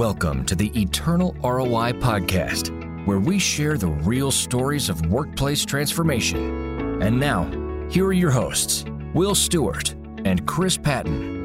Welcome to the Eternal ROI Podcast, where we share the real stories of workplace transformation. And now, here are your hosts, Will Stewart and Chris Patton.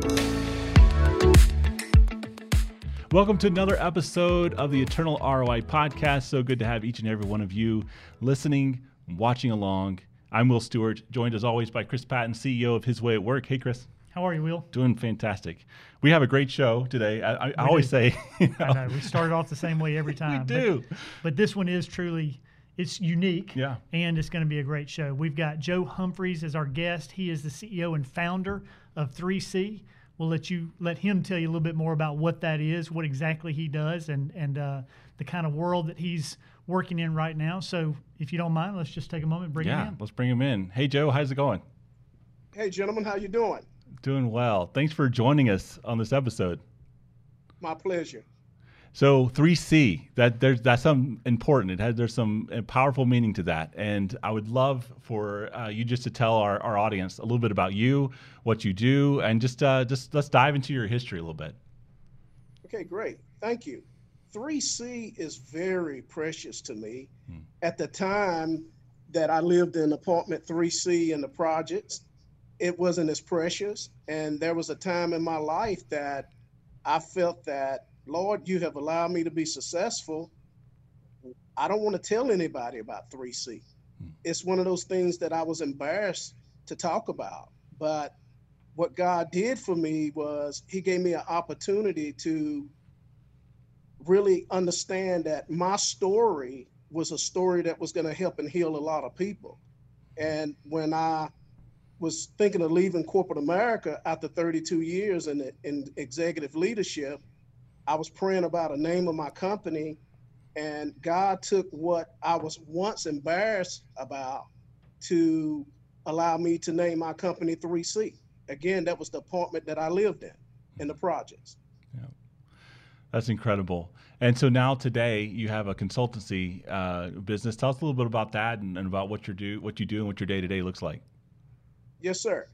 Welcome to another episode of the Eternal ROI Podcast. So good to have each and every one of you listening, watching along. I'm Will Stewart, joined as always by Chris Patton, CEO of His Way at Work. Hey, Chris. How are you, Will? Doing fantastic. We have a great show today. I, I, I always say, you know, I know we start off the same way every time. we do. But, but this one is truly it's unique. Yeah. And it's going to be a great show. We've got Joe Humphreys as our guest. He is the CEO and founder of 3C. We'll let you let him tell you a little bit more about what that is, what exactly he does, and and uh, the kind of world that he's working in right now. So if you don't mind, let's just take a moment and bring yeah, him in. let's bring him in. Hey, Joe, how's it going? Hey, gentlemen, how you doing? Doing well. Thanks for joining us on this episode. My pleasure. So 3C, that there's that's some important. It has there's some uh, powerful meaning to that, and I would love for uh, you just to tell our, our audience a little bit about you, what you do, and just uh, just let's dive into your history a little bit. Okay, great. Thank you. 3C is very precious to me. At the time that I lived in apartment 3C in the projects, it wasn't as precious. And there was a time in my life that I felt that, Lord, you have allowed me to be successful. I don't want to tell anybody about 3C. Hmm. It's one of those things that I was embarrassed to talk about. But what God did for me was He gave me an opportunity to really understand that my story was a story that was going to help and heal a lot of people. And when I was thinking of leaving corporate America after 32 years in, in executive leadership, I was praying about a name of my company, and God took what I was once embarrassed about to allow me to name my company 3C. Again, that was the apartment that I lived in, in the projects. Yeah. That's incredible. And so now today you have a consultancy uh, business. Tell us a little bit about that and, and about what you do, what you do, and what your day to day looks like. Yes, sir.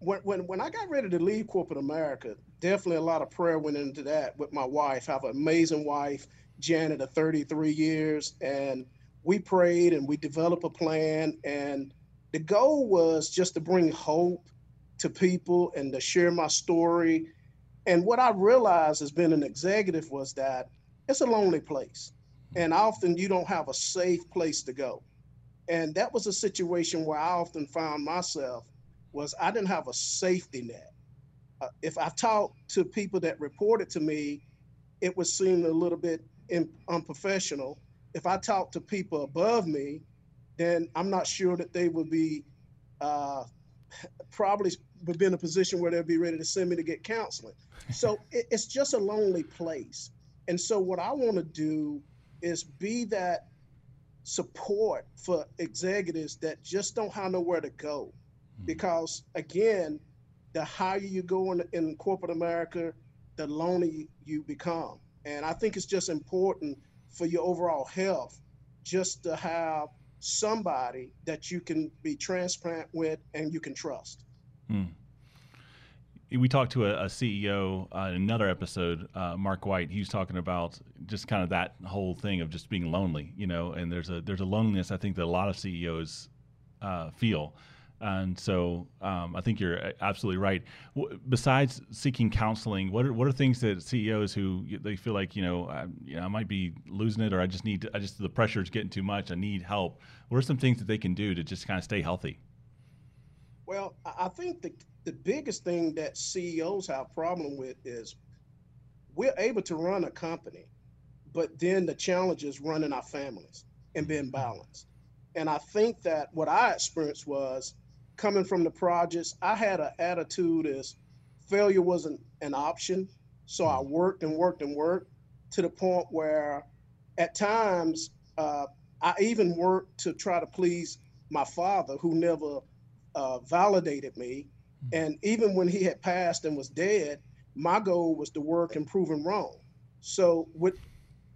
When, when when I got ready to leave corporate America, definitely a lot of prayer went into that with my wife. I have an amazing wife, Janet, of 33 years, and we prayed and we developed a plan. And the goal was just to bring hope to people and to share my story. And what I realized as being an executive was that it's a lonely place, and often you don't have a safe place to go. And that was a situation where I often found myself was I didn't have a safety net. Uh, if I talked to people that reported to me, it would seem a little bit in, unprofessional. If I talked to people above me, then I'm not sure that they would be uh, probably would be in a position where they'd be ready to send me to get counseling. So it, it's just a lonely place. And so what I want to do is be that support for executives that just don't have nowhere to go because again the higher you go in, in corporate america the lonely you become and i think it's just important for your overall health just to have somebody that you can be transparent with and you can trust Hmm. We talked to a, a CEO uh, in another episode, uh, Mark White. He was talking about just kind of that whole thing of just being lonely, you know. And there's a there's a loneliness I think that a lot of CEOs uh, feel, and so um, I think you're absolutely right. W- besides seeking counseling, what are what are things that CEOs who they feel like you know I, you know I might be losing it or I just need to, I just the pressure is getting too much. I need help. What are some things that they can do to just kind of stay healthy? well i I think the, the biggest thing that ceos have problem with is we're able to run a company but then the challenge is running our families and being balanced and i think that what i experienced was coming from the projects i had an attitude as failure wasn't an option. So i worked and worked and worked to the point where at times uh, i even worked to try to please my father who never uh, validated me. And even when he had passed and was dead my goal was to work and prove him wrong. So with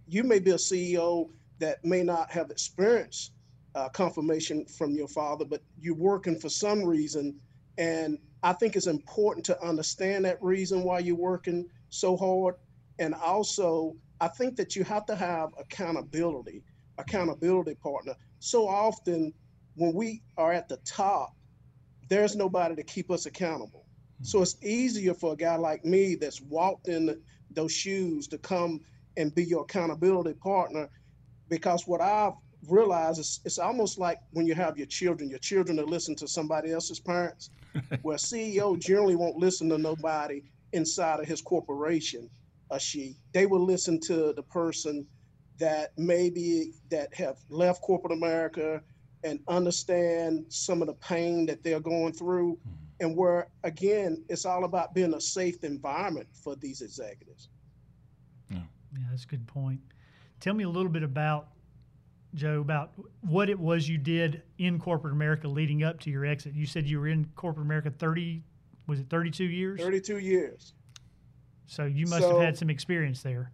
you may be a ceo that may not have experience uh, confirmation from your father but you're working for some reason and i think it's important to understand that reason why you're working so hard And also, I think that you have to have accountability, accountability partner. So often when we are at the top, there's nobody to keep us accountable. So it's easier for a guy like me that's walked in those shoes to come and be your accountability partner because what I've realized is it's almost like when you have your children, your children are listening to somebody else's parents, where CEO generally won't listen to nobody inside of his corporation or she. They will listen to the person that maybe that have left corporate America and understand some of the pain that they're going through. Mm-hmm. And where again it's all about being a safe environment for these executives. Yeah, yeah that's a good point. Tell me a little bit about joe about what it was you did in corporate america leading up to your exit. You said you were in corporate america 30 was it 32 years? 32 years. So you must so, have had some experience there.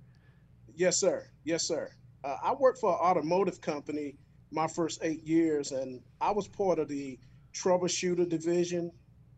Yes sir. Yes sir. Uh, i worked for an automotive company my first eight years and i was part of the troubleshooter division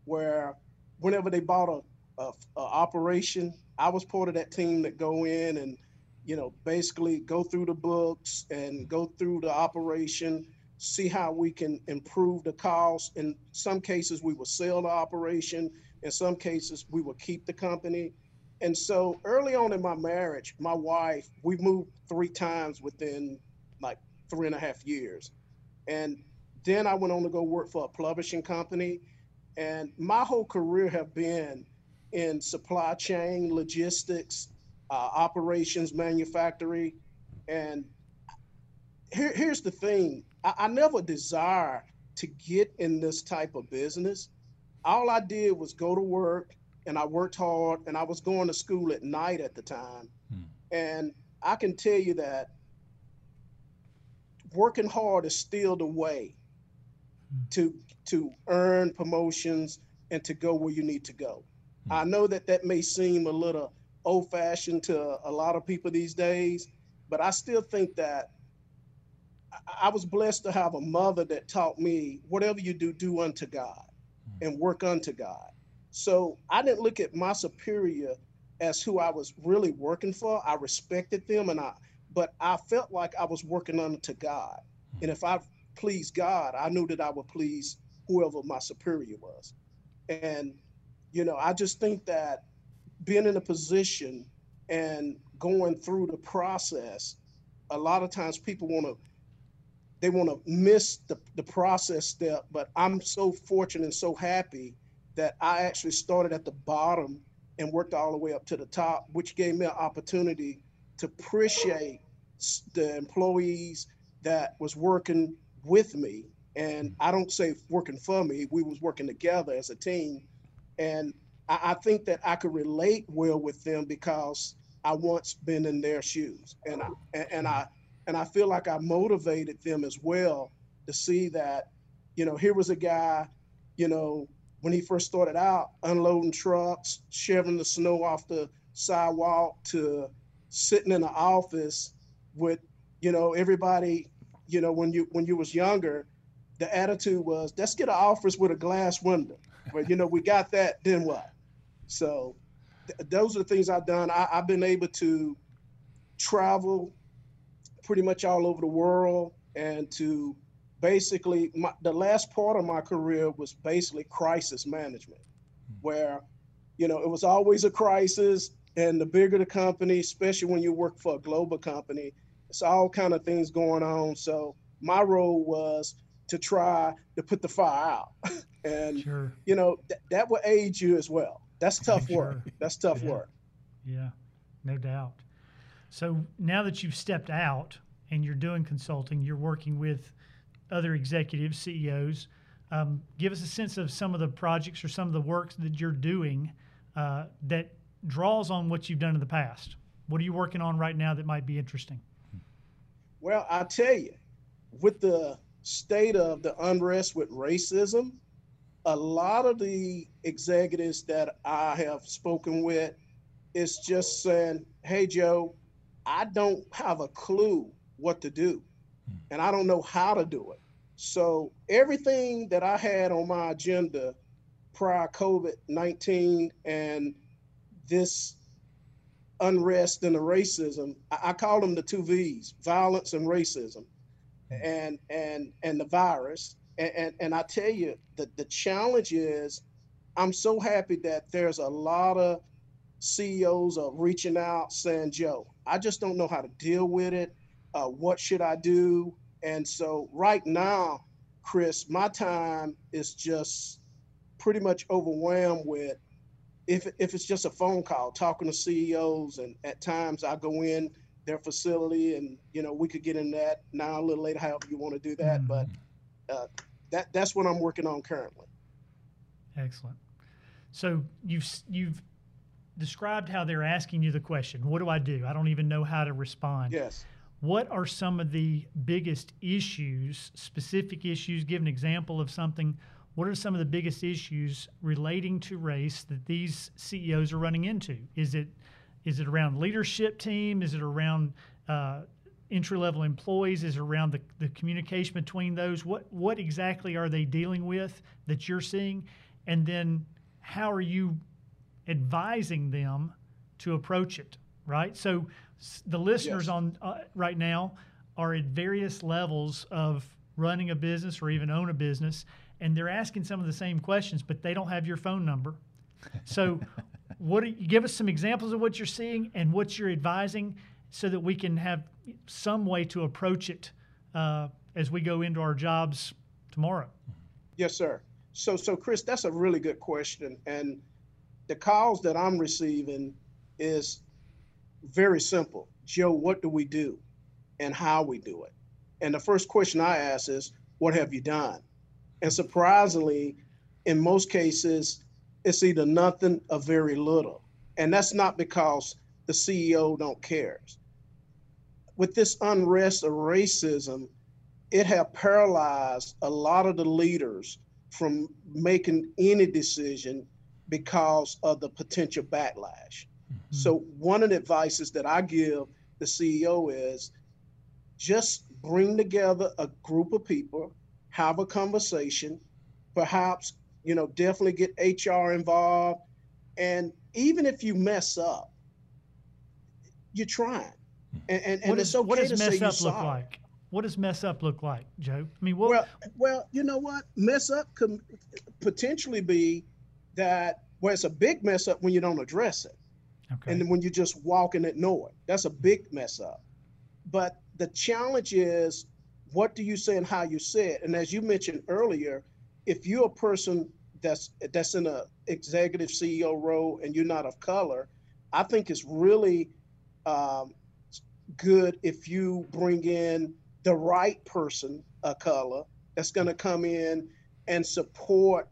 where whenever they bought a, a, a operation, I was part of that team that go in and you know basically go through the books and go through the operation see how we can improve the cost. In some cases we will sell the operation. In some cases we will keep the company. And so early on in my marriage my wife we moved three times within like three and a half years. And then i went on to go work for a publishing company. And my whole career have been in supply chain, logistics, uh, operations, manufacturing. And here, here's the thing I, I never desire to get in this type of business. All I did was go to work and I worked hard and I was going to school at night at the time. Hmm. And I can tell you that working hard is still the way to to earn promotions and to go where you need to go. Mm-hmm. I know that that may seem a little old fashioned to a lot of people these days, but I still think that I was blessed to have a mother that taught me whatever you do, do unto God mm-hmm. and work unto God. So I didn't look at my superior as who I was really working for. I respected them and I but I felt like I was working unto God. And if I pleased God, I knew that I would please whoever my superior was. And, you know, I just think that being in a position and going through the process, a lot of times people want to they want to miss the, the process step, but I'm so fortunate and so happy that I actually started at the bottom and worked all the way up to the top, which gave me an opportunity to appreciate the employees that was working with me. And i don't say working for me we was working together as a team. And I, I, think that i could relate well with them because i once been in their shoes and I, and i and i feel like i motivated them as well to see that you know here was a guy you know when he first started out unloading trucks shoving the snow off the sidewalk to sitting in the office with you know everybody you know, when you when you was younger, the attitude was let's get an office with a glass window. But you know, we got that, then what? So th- those are the things I've done. I, I've been able to travel pretty much all over the world and to basically my, the last part of my career was basically crisis management hmm. where you know it was always a crisis and the bigger the company especially when you work for a global company it's all kind of things going on. So my role was to try to put the fire out, and sure. you know th- that will aid you as well. That's tough sure. work. That's tough yeah. work. Yeah, no doubt. So now that you've stepped out and you're doing consulting, you're working with other executives, CEOs. Um, give us a sense of some of the projects or some of the works that you're doing uh, that draws on what you've done in the past. What are you working on right now that might be interesting? Well, I tell you, with the state of the unrest with racism, a lot of the executives that I have spoken with is just saying, "Hey, Joe, I don't have a clue what to do, hmm. and I don't know how to do it." So everything that I had on my agenda prior COVID nineteen and this unrest and the racism, I, I call them the two V's: violence and racism, hmm. and and and the virus. And and, and I tell you, the the challenge is, I'm so happy that there's a lot of CEOs are reaching out saying, Joe, I just don't know how to deal with it. Uh, what should I do? And so right now, Chris, my time is just pretty much overwhelmed with if if it's just a phone call, talking to CEOs, and at times I go in their facility, and you know we could get in that now a little later, however you want to do that. Mm-hmm. But uh, that that's what I'm working on currently. Excellent. So you've you've described how they're asking you the question, "What do I do? I don't even know how to respond." Yes. What are some of the biggest issues, specific issues? Give an example of something. What are some of the biggest issues relating to race that these CEOs are running into? Is it is it around leadership team? Is it around uh, entry level employees? Is around the, the communication between those? What what exactly are they dealing with that you're seeing? And then how are you advising them to approach it? Right. So the listeners yes. on uh, right now are at various levels of running a business or even own a business and they're asking some of the same questions but they don't have your phone number so what you give us some examples of what you're seeing and what you're advising so that we can have some way to approach it uh, as we go into our jobs tomorrow yes sir so so chris that's a really good question and the calls that i'm receiving is very simple. Joe, what do we do and how we do it? And the first question I ask is, what have you done? And surprisingly, in most cases, it's either nothing or very little. And that's not because the CEO don't care. With this unrest of racism, it has paralyzed a lot of the leaders from making any decision because of the potential backlash. Mm-hmm. So one of the advices that I give the CEO is just bring together a group of people, have a conversation, perhaps, you know, definitely get HR involved. And even if you mess up, you're trying. And, and, and what, is, okay what does mess up look like? What does mess up look like, Joe? I mean, what? Well, well, you know what? Mess up could potentially be that, well, it's a big mess up when you don't address it. Okay. And then when you just walk and ignore it, that's a big mess up. But the challenge is what do you say and how you say it? And as you mentioned earlier, if you're a person that's that's in a executive CEO role and you're not of color, I think it's really um, good if you bring in the right person of color that's going to come in and support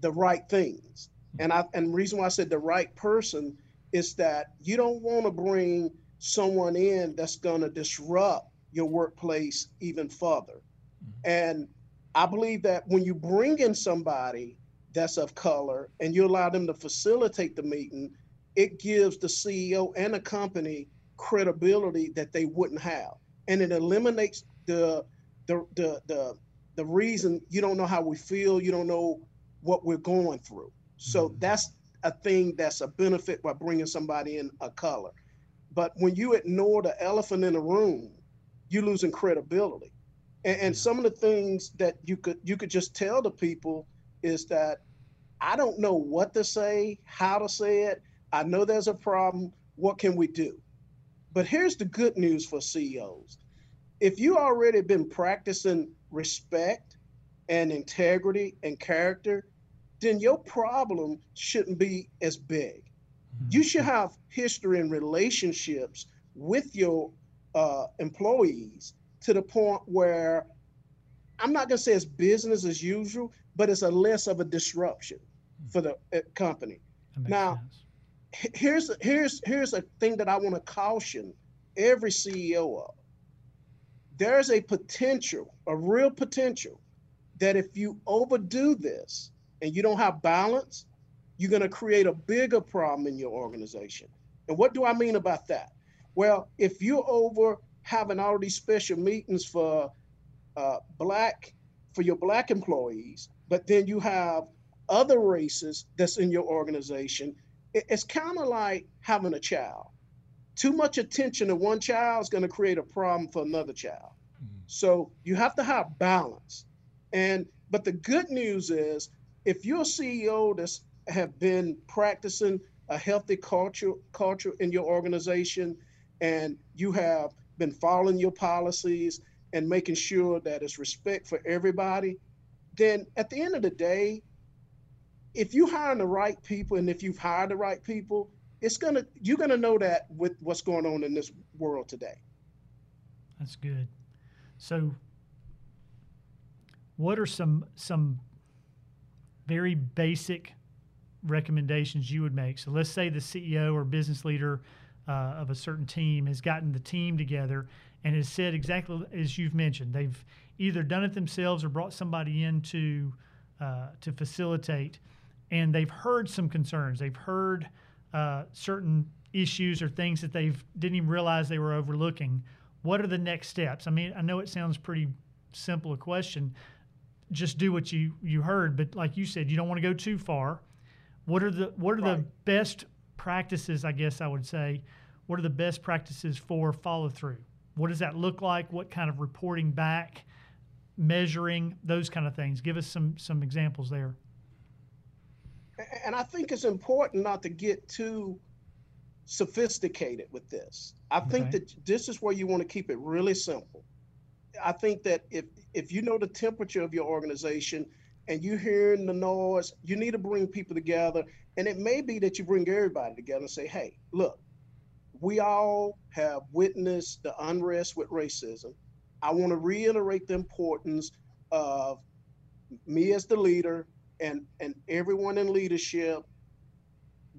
the right things. And I and the reason why I said the right person is that you don't want to bring someone in that's going to disrupt your workplace even further. Mm-hmm. And I believe that when you bring in somebody that's of color and you allow them to facilitate the meeting, it gives the CEO and the company credibility that they wouldn't have. And it eliminates the the the the, the reason you don't know how we feel, you don't know what we're going through. So mm-hmm. that's a thing that's a benefit by bringing somebody in a color. But when you ignore the elephant in the room, you're losing credibility. And, and some of the things that you could you could just tell the people is that I don't know what to say, how to say it. I know there's a problem. What can we do? But here's the good news for CEOs. If you already been practicing respect and integrity and character, then your problem shouldn't be as big. Mm-hmm. You should have history and relationships with your uh, employees to the point where I'm not going to say it's business as usual, but it's a less of a disruption for the uh, company. Now, sense. Here's here's here's a thing that I want to caution every CEO of. There's a potential, a real potential, that if you overdo this, and you don't have balance, you're going to create a bigger problem in your organization. And what do I mean about that? Well, if you're over having all these special meetings for uh, black for your black employees, but then you have other races that's in your organization, it's kind of like having a child. too much attention to one child is going to create a problem for another child. Mm-hmm. So you have to have balance. And but the good news is if you're a CEO that's have been practicing a healthy culture culture in your organization and you have been following your policies and making sure that it's respect for everybody, then at the end of the day, if you hire the right people and if you've hired the right people, it's gonna you're gonna know that with what's going on in this world today. That's good. So, what are some some very basic recommendations you would make? So, let's say the CEO or business leader uh, of a certain team has gotten the team together and has said exactly as you've mentioned. They've either done it themselves or brought somebody in to uh, to facilitate, and they've heard some concerns. They've heard uh, certain issues or things that they didn't even realize they were overlooking. What are the next steps? I mean, I know it sounds pretty simple a question. Just do what you you heard, but like you said, you don't want to go too far. What are the what are right. the best practices? I guess I would say. What are the best practices for follow through? What does that look like? What kind of reporting back, measuring, those kind of things? Give us some some examples there and I think it's important not to get too sophisticated with this. I okay. think that this is where you want to keep it really simple. I think that if if you know the temperature of your organization and you're hearing the noise, you need to bring people together. And it may be that you bring everybody together and say, hey, look, we all have witnessed the unrest with racism. I want to reiterate the importance of me as the leader and and everyone in leadership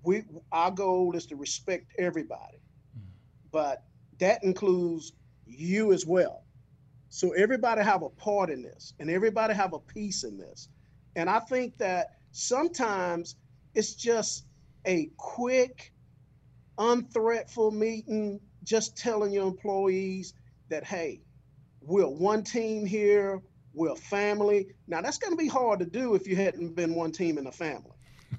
we our goal is to respect everybody. Mm-hmm. but that includes you as well. So everybody have a part in this and everybody have a piece in this. And i think that sometimes it's just a quick unthreatful meeting just telling your employees that hey we're one team here we're a family. Now that's going to be hard to do if you hadn't been one team in a family.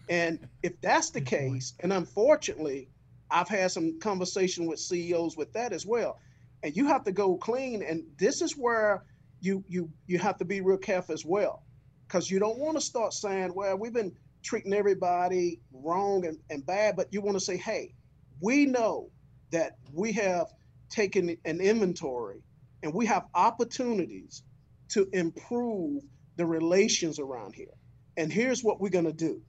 And if that's the case, and unfortunately, I've had some conversation with CEOs with that as well. And you have to go clean. And this is where you you you have to be real careful as well. Because you don't want to start saying, well, we've been treating everybody wrong and, and bad, but you want to say, hey, we know that we have taken an inventory and we have opportunities to improve the relations around here. And here's what we're going to do.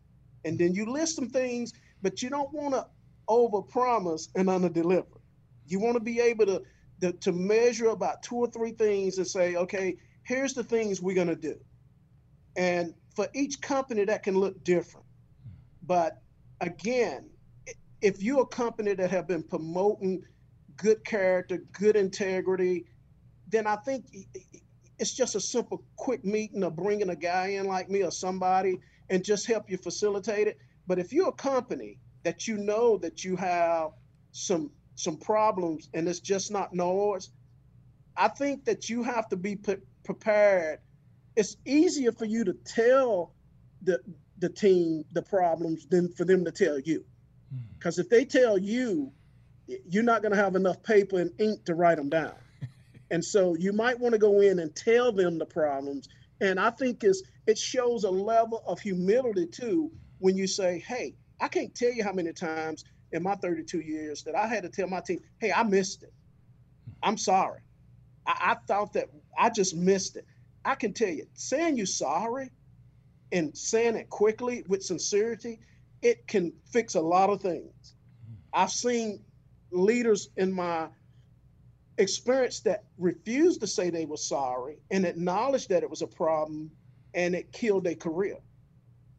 And then you list some things, but you don't want to overpromise and underdeliver. You want to be able to, to, to measure about two or three things and say, okay, here's the things we're going to do. And for each company, that can look different. But again, if you're a company that have been promoting good character, good integrity, then I think it's just a simple quick meeting of bringing a guy in like me or somebody and just help you facilitate it. But if you're a company that you know that you have some some problems and it's just not noise i think that you have to be pre- prepared. It's easier for you to tell the the team the problems than for them to tell you. Because hmm. if they tell you you're not going to have enough paper and ink to write them down and so you might want to go in and tell them the problems. And I think is it shows a level of humility too when you say, "Hey, I can't tell you how many times in my 32 years that I had to tell my team, "Hey, I missed it. I'm sorry. I, I thought that I just missed it." I can tell you, saying you're sorry and saying it quickly with sincerity, it can fix a lot of things. Mm-hmm. I've seen leaders in my experience that refused to say they were sorry and acknowledged that it was a problem and it killed their career.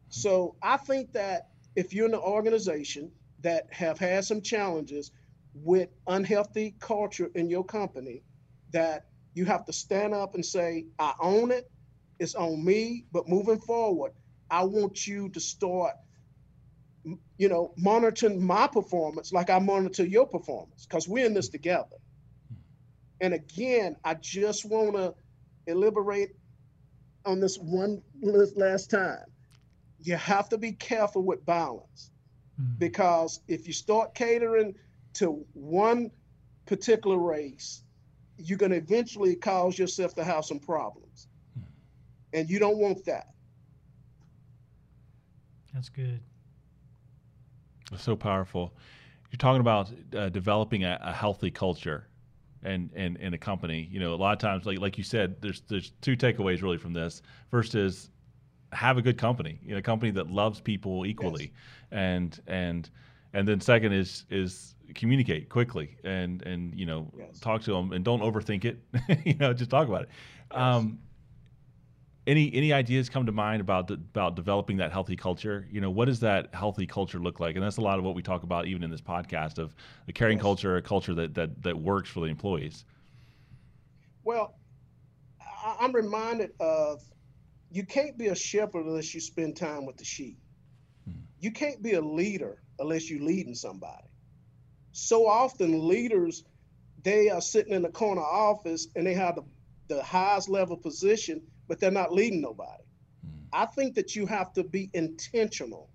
So I think that if you're in an organization that have had some challenges with unhealthy culture in your company, that you have to stand up and say, I own it, it's on me, but moving forward, I want you to start you know, monitoring my performance like I monitor your performance because we're in this together. And again, I just want to elaborate on this one last time. You have to be careful with balance mm-hmm. because if you start catering to one particular race, you're going to eventually cause yourself to have some problems. And you don't want that. That's good. It's so powerful. You're talking about uh, developing a, a, healthy culture and, and, and a company. You know, a lot of times, like, like you said, there's, there's two takeaways really from this. First is have a good company, you know, a company that loves people equally. Yes. And, and, and then second is, is communicate quickly and, and, you know, yes. talk to them and don't overthink it, you know, just talk about it. Yes. Um, any any ideas come to mind about about developing that healthy culture? You know, what does that healthy culture look like? And that's a lot of what we talk about even in this podcast of the caring yes. culture, a culture that that that works for the employees. Well, I'm reminded of you can't be a shepherd unless you spend time with the sheep. Hmm. You can't be a leader unless you're leading somebody. So often leaders they are sitting in the corner office and they have the, the highest level position but they're not leading nobody. Mm. I think that you have to be intentional.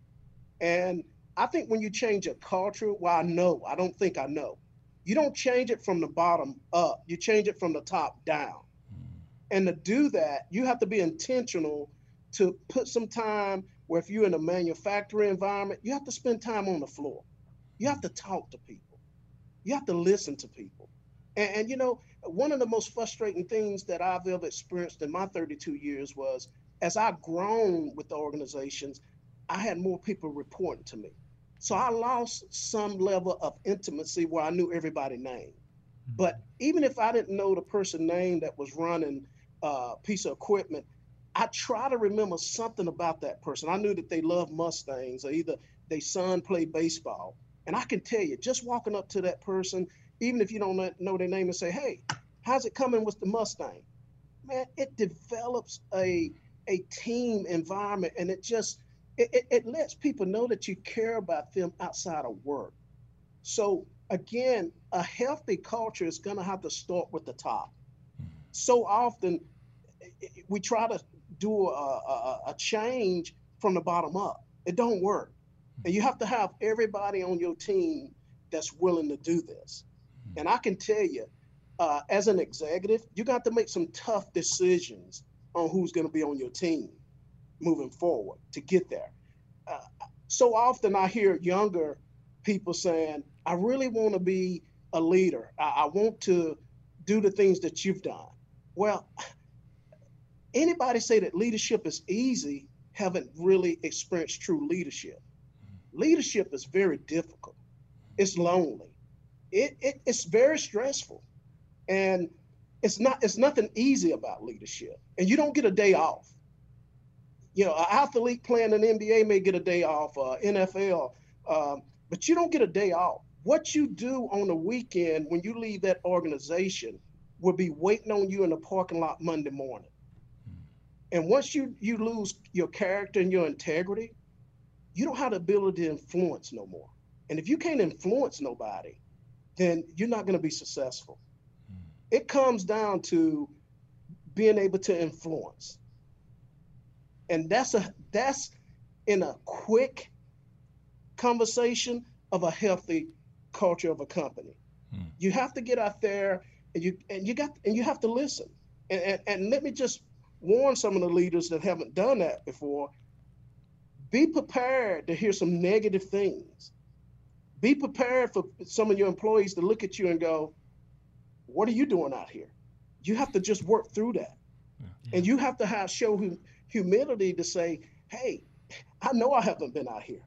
And I think when you change a culture, well, I know, I don't think I know. You don't change it from the bottom up, you change it from the top down. Mm. And to do that, you have to be intentional to put some time where if you're in a manufacturing environment, you have to spend time on the floor. You have to talk to people. You have to listen to people. And, and you know, one of the most frustrating things that I've ever experienced in my 32 years was as I've grown with the organizations, I had more people reporting to me. So I lost some level of intimacy where I knew everybody name. Mm-hmm. But even if I didn't know the person name that was running a uh, piece of equipment, I try to remember something about that person. I knew that they loved Mustangs or either their son played baseball. And I can tell you, just walking up to that person even if you don't know their name and say, hey, how's it coming with the Mustang? Man, it develops a a team environment and it just it, it, it lets people know that you care about them outside of work. So again, a healthy culture is gonna have to start with the top. So often we try to do a, a, a change from the bottom up. It don't work. And you have to have everybody on your team that's willing to do this. And I can tell you, uh, as an executive, you got to make some tough decisions on who's going to be on your team moving forward to get there. Uh, so often I hear younger people saying, I really want to be a leader. I, I want to do the things that you've done. Well, anybody say that leadership is easy haven't really experienced true leadership. Leadership is very difficult. It's lonely it, it it's very stressful. And it's not it's nothing easy about leadership. And you don't get a day off. You know an athlete playing an nba may get a day off uh, nfl um, but you don't get a day off. What you do on the weekend when you leave that organization will be waiting on you in the parking lot monday morning. And once you you lose your character and your integrity you don't have the ability to influence no more. And if you can't influence nobody then you're not going to be successful. Mm. It comes down to being able to influence. And that's a that's in a quick conversation of a healthy culture of a company. Mm. You have to get out there and you and you got and you have to listen. And, and, and let me just warn some of the leaders that haven't done that before. Be prepared to hear some negative things be prepared for some of your employees to look at you and go, "What are you doing out here?" You have to just work through that, yeah. and you have to have show hum- humility to say, "Hey, I know I haven't been out here,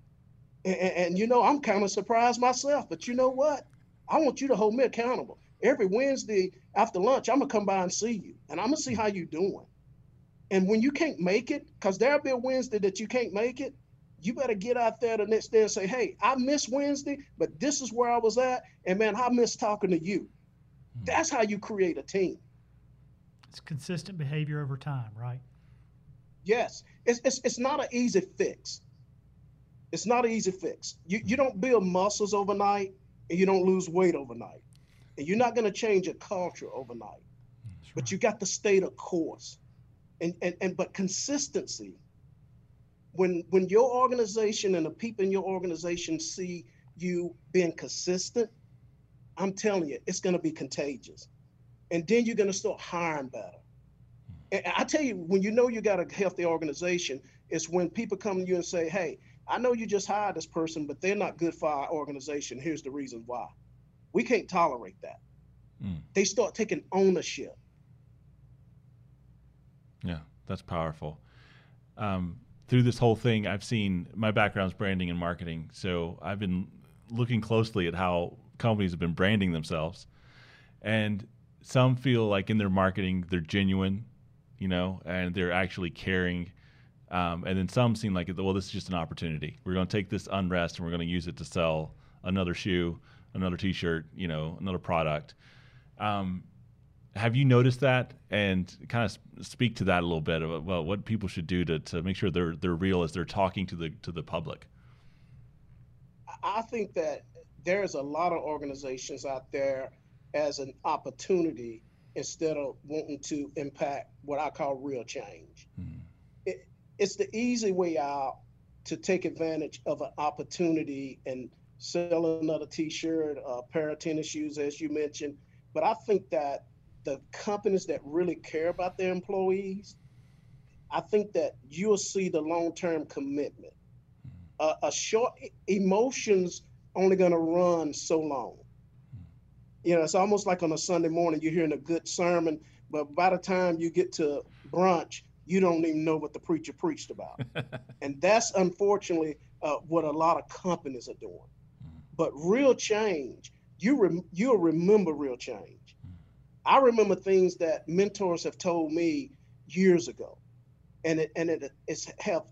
and, and, and you know I'm kind of surprised myself, but you know what? I want you to hold me accountable. Every Wednesday after lunch, I'm gonna come by and see you, and I'm gonna see how you're doing. And when you can't make it, because there'll be a Wednesday that you can't make it, you better get out there the next day and say, hey, I missed Wednesday, but this is where I was at. And man, I miss talking to you. Hmm. That's how you create a team. It's consistent behavior over time, right? Yes. It's, it's, it's not an easy fix. It's not an easy fix. You, you don't build muscles overnight and you don't lose weight overnight. And you're not going to change a culture overnight. Right. But you got to stay the course. And, and, and but consistency when when your organization and the people in your organization see you being consistent I'm telling you, it's going to be contagious. And then you're going to start hiring better. And I tell you, when you know you got a healthy organization, it's when people come to you and say, hey, I know you just hired this person, but they're not good for our organization. Here's the reason why. We can't tolerate that. Mm. They start taking ownership. Yeah, that's powerful. Um, through this whole thing, I've seen my background's branding and marketing. So I've been looking closely at how companies have been branding themselves. And some feel like in their marketing, they're genuine, you know, and they're actually caring. Um, and then some seem like, well, this is just an opportunity. We're going to take this unrest and we're going to use it to sell another shoe, another T-shirt, you know, another product. Um, have you noticed that? And kind of speak to that a little bit about well what people should do to, to make sure they're they're real as they're talking to the to the public. I think that there's a lot of organizations out there as an opportunity instead of wanting to impact what i call real change. Hmm. it, it's the easy way out to take advantage of an opportunity and sell another t-shirt a pair of tennis shoes as you mentioned. But i think that the companies that really care about their employees, I think that you'll see the long-term commitment. Uh, a short emotions only going to run so long. You know, it's almost like on a Sunday morning you're hearing a good sermon, but by the time you get to brunch, you don't even know what the preacher preached about. and that's unfortunately uh, what a lot of companies are doing. But real change, you rem- you'll remember real change. I remember things that mentors have told me years ago, and it and it it's have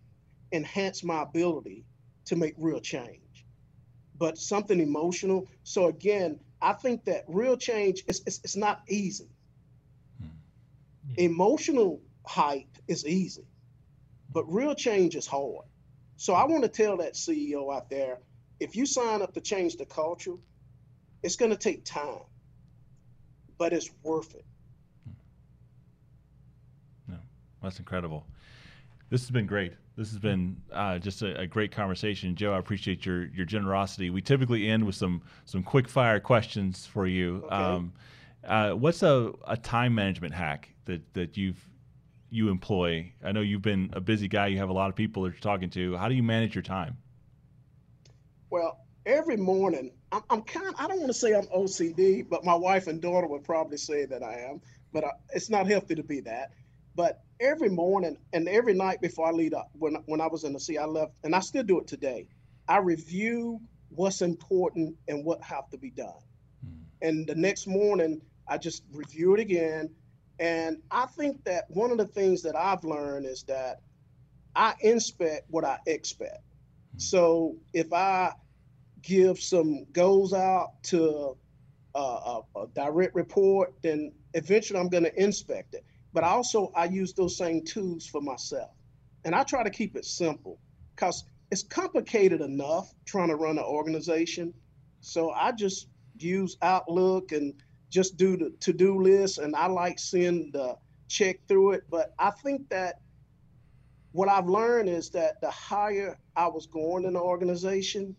enhanced my ability to make real change. But something emotional. So again, I think that real change is it's, it's not easy. Hmm. Emotional hype is easy, but real change is hard. So I want to tell that CEO out there, if you sign up to change the culture, it's going to take time but it's worth it. No, that's incredible. This has been great. This has been uh, just a, a, great conversation, Joe. I appreciate your your generosity. We typically end with some some quick fire questions for you. Okay. Um, uh, what's a, a time management hack that that you've you employ? I know you've been a busy guy. You have a lot of people that you're talking to. How do you manage your time? Well, every morning I'm, I'm kind. I don't want to say I'm OCD, but my wife and daughter would probably say that I am. But I, it's not healthy to be that. But every morning and every night before I leave, up, when when I was in the sea, I left, and I still do it today. I review what's important and what have to be done. Mm. And the next morning, I just review it again. And I think that one of the things that I've learned is that I inspect what I expect. Mm. So if I give some goals out to a, a, a direct report, then eventually I'm going to inspect it. But also, I use those same tools for myself. And I try to keep it simple because it's complicated enough trying to run an organization. So I just use Outlook and just do the to do list. And I like seeing the check through it. But I think that what I've learned is that the higher I was going in the organization,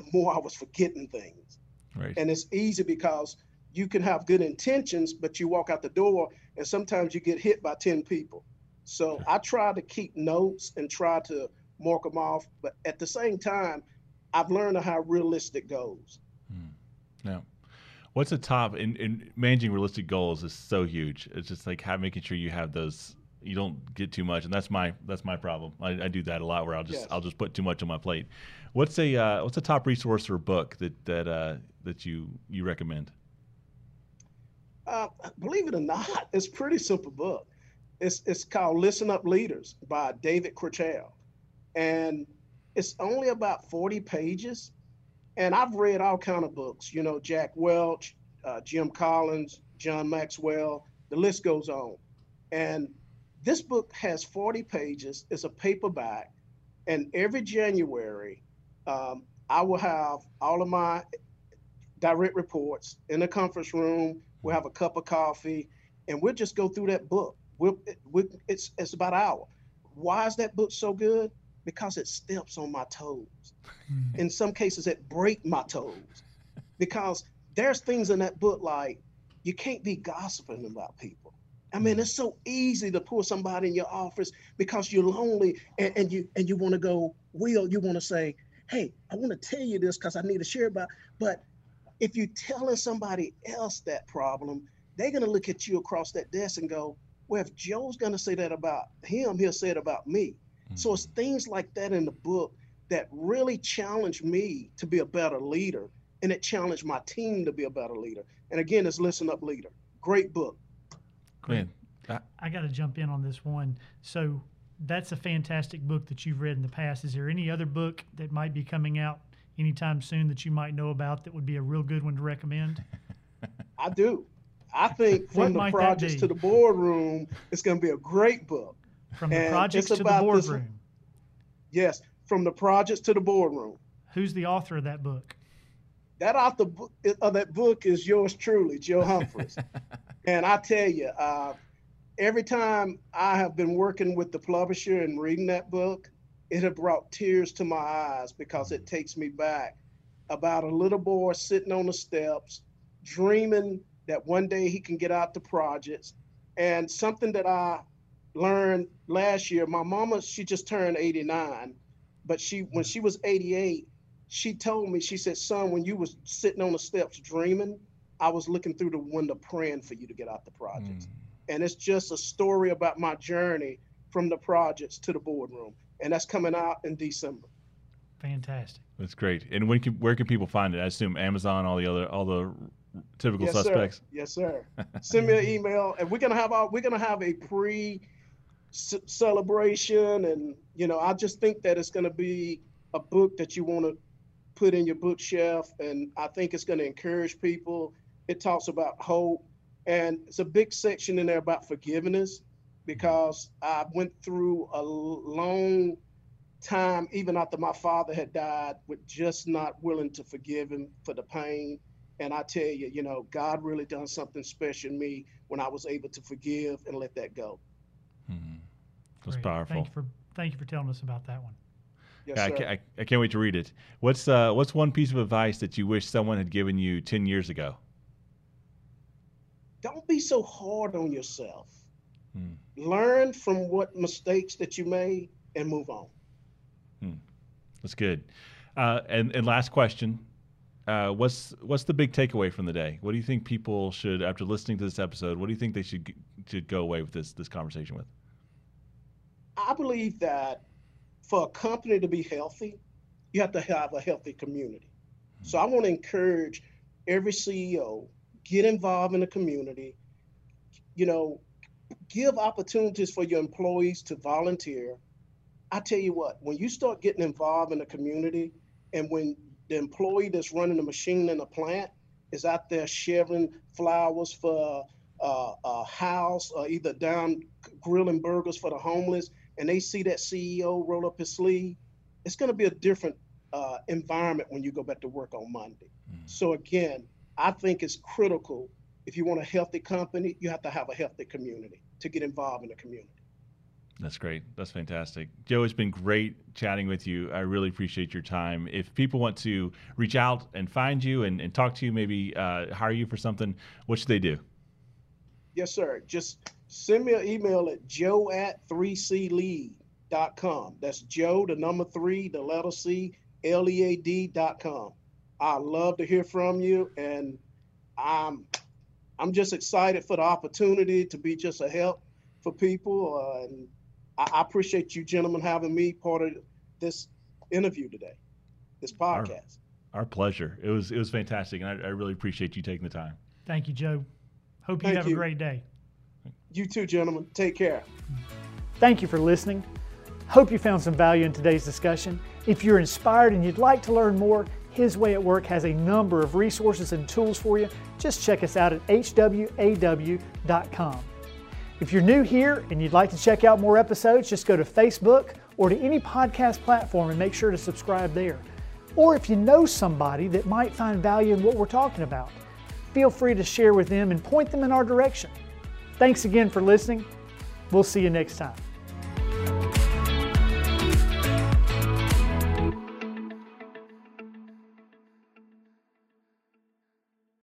the more I was forgetting things. Right. And it's easy because you can have good intentions, but you walk out the door and sometimes you get hit by 10 people. So I try to keep notes and try to mark them off. But at the same time, I've learned how realistic goals. Hmm. Yeah. What's the top in, in managing realistic goals is so huge. It's just like how making sure you have those you don't get too much, and that's my that's my problem. I, I do that a lot where I'll just yes. I'll just put too much on my plate. What's a uh, what's a top resource or book that that uh, that you you recommend? Uh, believe it or not, it's a pretty simple book. It's it's called Listen Up Leaders by David Cottrell, and it's only about forty pages. And I've read all kind of books, you know, Jack Welch, uh, Jim Collins, John Maxwell. The list goes on, and this book has 40 pages. It's a paperback. And every January, um, I will have all of my direct reports in the conference room. We'll have a cup of coffee and we'll just go through that book. We'll, we it's, it's about an hour. Why is that book so good? Because it steps on my toes. In some cases, it break my toes because there's things in that book like you can't be gossiping about people. I mean, it's so easy to pull somebody in your office because you're lonely and, and you and you want to go, Will, you want to say, Hey, I want to tell you this because I need to share about. But if you're telling somebody else that problem, they're gonna look at you across that desk and go, Well, if Joe's gonna say that about him, he'll say it about me. Mm-hmm. So it's things like that in the book that really challenged me to be a better leader and it challenged my team to be a better leader. And again, it's Listen Up Leader. Great book. Great. I, I got to jump in on this one. So that's a fantastic book that you've read in the past. Is there any other book that might be coming out anytime soon that you might know about that would be a real good one to recommend? I do. I think from the projects to the boardroom, it's going to be a great book. From the and projects to the boardroom. Yes, from the projects to the boardroom. Who's the author of that book? that author of that book is yours truly, Joe Humphreys. and I tell you, uh, every time I have been working with the publisher and reading that book, it has brought tears to my eyes because it takes me back about a little boy sitting on the steps, dreaming that one day he can get out the projects. And something that I learned last year, my mama, she just turned 89, but she when she was 88, she told me, she said, son, when you was sitting on the steps dreaming, I was looking through the window praying for you to get out the projects. Mm. And it's just a story about my journey from the projects to the boardroom. And that's coming out in December. Fantastic. That's great. And when can, where can people find it? I assume Amazon, all the other, all the typical yes, suspects. Sir. Yes, sir. Send me an email, and we're gonna have our, we're gonna have a pre celebration, and you know, I just think that it's gonna be a book that you want to put in your bookshelf, and I think it's going to encourage people. It talks about hope, and it's a big section in there about forgiveness because I went through a long time, even after my father had died, with just not willing to forgive him for the pain. And I tell you, you know, God really done something special in me when I was able to forgive and let that go. Mm-hmm. That's Great. powerful. Thank you for thank you for telling us about that one. Yes, I, can't, I, I, can't wait to read it. What's uh, what's one piece of advice that you wish someone had given you ten years ago? Don't be so hard on yourself. Hmm. Learn from what mistakes that you made and move on. Hmm. That's good. Uh, and and last question. Uh, what's what's the big takeaway from the day? What do you think people should, after listening to this episode, what do you think they should should go away with this this conversation with? I believe that for a company to be healthy, you have to have a healthy community. So I want to encourage every CEO get involved in the community. You know, give opportunities for your employees to volunteer. I tell you what, when you start getting involved in the community, and when the employee that's running the machine in the plant is out there sharing flowers for uh, a house or either down grilling burgers for the homeless, and they see that CEO roll up his sleeve, it's going to be a different uh, environment when you go back to work on Monday. Mm. So again, I think it's critical if you want a healthy company, you have to have a healthy community to get involved in the community. That's great. That's fantastic. Joe, it's been great chatting with you. I really appreciate your time. If people want to reach out and find you and, and talk to you, maybe uh, hire you for something, what should they do? Yes, sir. Just send me an email at joe at 3clead.com. That's Joe, the number three, the letter C, L E A D.com. I love to hear from you, and I'm I'm just excited for the opportunity to be just a help for people. Uh, and I, I, appreciate you gentlemen having me part of this interview today, this podcast. Our, our pleasure. It was it was fantastic, and I, I, really appreciate you taking the time. Thank you, Joe. Hope you Thank have you. a great day. You too, gentlemen. Take care. Thank you for listening. Hope you found some value in today's discussion. If you're inspired and you'd like to learn more, His Way at Work has a number of resources and tools for you. Just check us out at hwaw.com. If you're new here and you'd like to check out more episodes, just go to Facebook or to any podcast platform and make sure to subscribe there. Or if you know somebody that might find value in what we're talking about, feel free to share with them and point them in our direction. Thanks again for listening. We'll see you next time.